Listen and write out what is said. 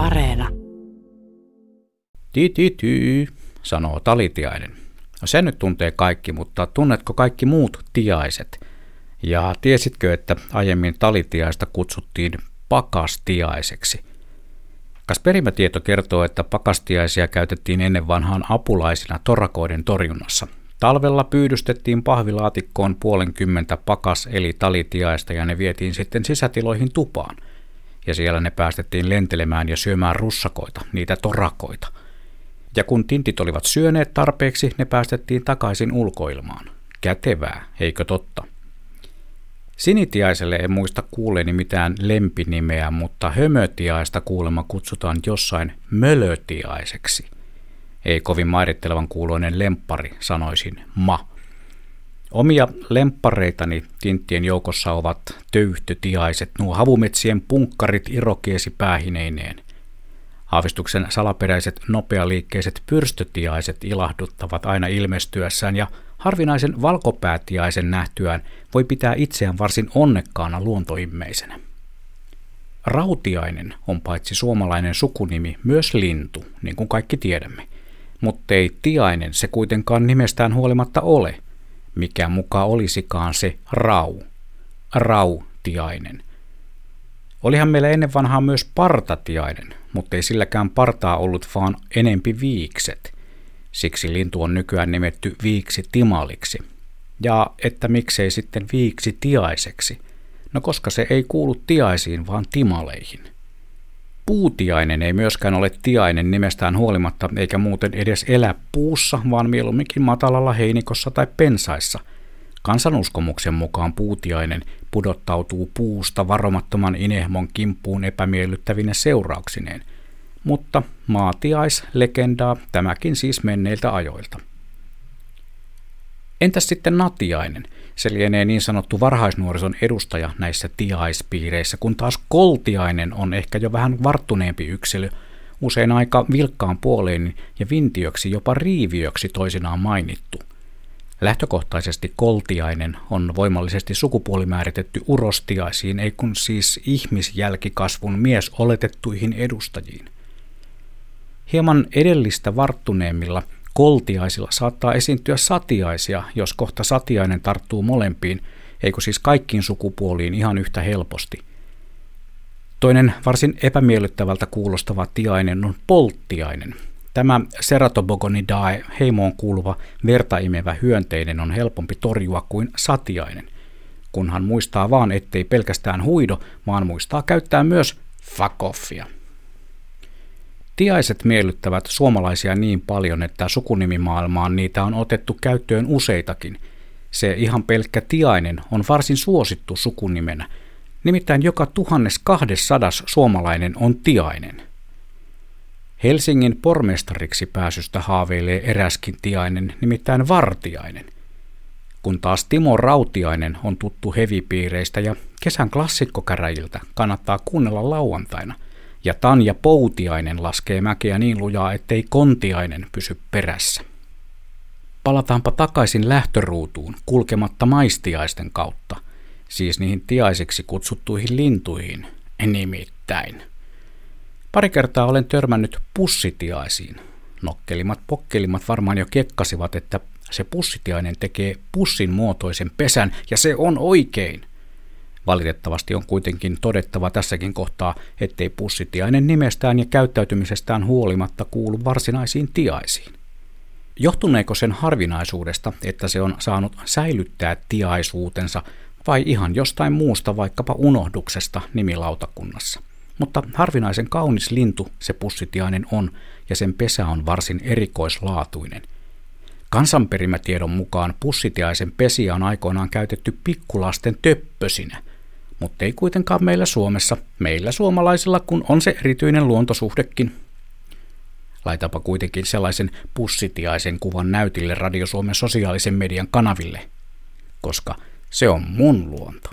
Areena. Ti-ti-ty, sanoo talitiainen. No sen nyt tuntee kaikki, mutta tunnetko kaikki muut tiaiset? Ja tiesitkö, että aiemmin talitiaista kutsuttiin pakastiaiseksi? Kas perimätieto kertoo, että pakastiaisia käytettiin ennen vanhaan apulaisina torakoiden torjunnassa. Talvella pyydystettiin pahvilaatikkoon puolenkymmentä pakas eli talitiaista ja ne vietiin sitten sisätiloihin tupaan. Ja siellä ne päästettiin lentelemään ja syömään russakoita, niitä torakoita. Ja kun tintit olivat syöneet tarpeeksi, ne päästettiin takaisin ulkoilmaan. Kätevää, eikö totta? Sinitiaiselle en muista kuuleeni mitään lempinimeä, mutta hömötiaista kuulemma kutsutaan jossain mölötiaiseksi. Ei kovin mairittelevan kuuloinen lemppari, sanoisin ma. Omia lemppareitani tinttien joukossa ovat töyhtötiaiset, nuo havumetsien punkkarit irokiesi päähineineen. Haavistuksen salaperäiset nopealiikkeiset pyrstötiaiset ilahduttavat aina ilmestyessään ja harvinaisen valkopäätiaisen nähtyään voi pitää itseään varsin onnekkaana luontoimmeisenä. Rautiainen on paitsi suomalainen sukunimi myös lintu, niin kuin kaikki tiedämme. Mutta ei tiainen se kuitenkaan nimestään huolimatta ole, mikä muka olisikaan se rau. Rautiainen. Olihan meillä ennen vanhaa myös partatiainen, mutta ei silläkään partaa ollut vaan enempi viikset – Siksi lintu on nykyään nimetty viiksi timaliksi. Ja että miksei sitten viiksi tiaiseksi? No koska se ei kuulu tiaisiin, vaan timaleihin. Puutiainen ei myöskään ole tiainen nimestään huolimatta, eikä muuten edes elä puussa, vaan mieluumminkin matalalla heinikossa tai pensaissa. Kansanuskomuksen mukaan puutiainen pudottautuu puusta varomattoman inehmon kimppuun epämiellyttävine seurauksineen – mutta maatiaislegendaa tämäkin siis menneiltä ajoilta. Entäs sitten natiainen? Se lienee niin sanottu varhaisnuorison edustaja näissä tiaispiireissä, kun taas koltiainen on ehkä jo vähän varttuneempi yksilö, usein aika vilkkaan puoleen ja vintiöksi jopa riiviöksi toisinaan mainittu. Lähtökohtaisesti koltiainen on voimallisesti sukupuolimääritetty urostiaisiin, ei kun siis ihmisjälkikasvun mies oletettuihin edustajiin – Hieman edellistä varttuneemmilla koltiaisilla saattaa esiintyä satiaisia, jos kohta satiainen tarttuu molempiin, eikö siis kaikkiin sukupuoliin ihan yhtä helposti. Toinen varsin epämiellyttävältä kuulostava tiainen on polttiainen. Tämä Ceratobogonidae heimoon kuuluva vertaimevä hyönteinen on helpompi torjua kuin satiainen, kunhan muistaa vaan ettei pelkästään huido, vaan muistaa käyttää myös fakoffia. Tiaiset miellyttävät suomalaisia niin paljon, että sukunimimaailmaan niitä on otettu käyttöön useitakin. Se ihan pelkkä tiainen on varsin suosittu sukunimenä. Nimittäin joka 1200 suomalainen on tiainen. Helsingin pormestariksi pääsystä haaveilee eräskin tiainen, nimittäin vartiainen. Kun taas Timo Rautiainen on tuttu hevipiireistä ja kesän klassikkokäräjiltä kannattaa kuunnella lauantaina – ja Tanja Poutiainen laskee mäkeä niin lujaa, ettei Kontiainen pysy perässä. Palataanpa takaisin lähtöruutuun kulkematta maistiaisten kautta, siis niihin tiaisiksi kutsuttuihin lintuihin, nimittäin. Pari kertaa olen törmännyt pussitiaisiin. Nokkelimat pokkelimat varmaan jo kekkasivat, että se pussitiainen tekee pussin muotoisen pesän, ja se on oikein. Valitettavasti on kuitenkin todettava tässäkin kohtaa, ettei pussitiainen nimestään ja käyttäytymisestään huolimatta kuulu varsinaisiin tiaisiin. Johtuneeko sen harvinaisuudesta, että se on saanut säilyttää tiaisuutensa, vai ihan jostain muusta, vaikkapa unohduksesta nimilautakunnassa? Mutta harvinaisen kaunis lintu se pussitiainen on, ja sen pesä on varsin erikoislaatuinen – Kansanperimätiedon mukaan pussitiaisen pesiä on aikoinaan käytetty pikkulasten töppösinä, mutta ei kuitenkaan meillä Suomessa, meillä suomalaisilla, kun on se erityinen luontosuhdekin. Laitapa kuitenkin sellaisen pussitiaisen kuvan näytille Radio Suomen sosiaalisen median kanaville, koska se on mun luonto.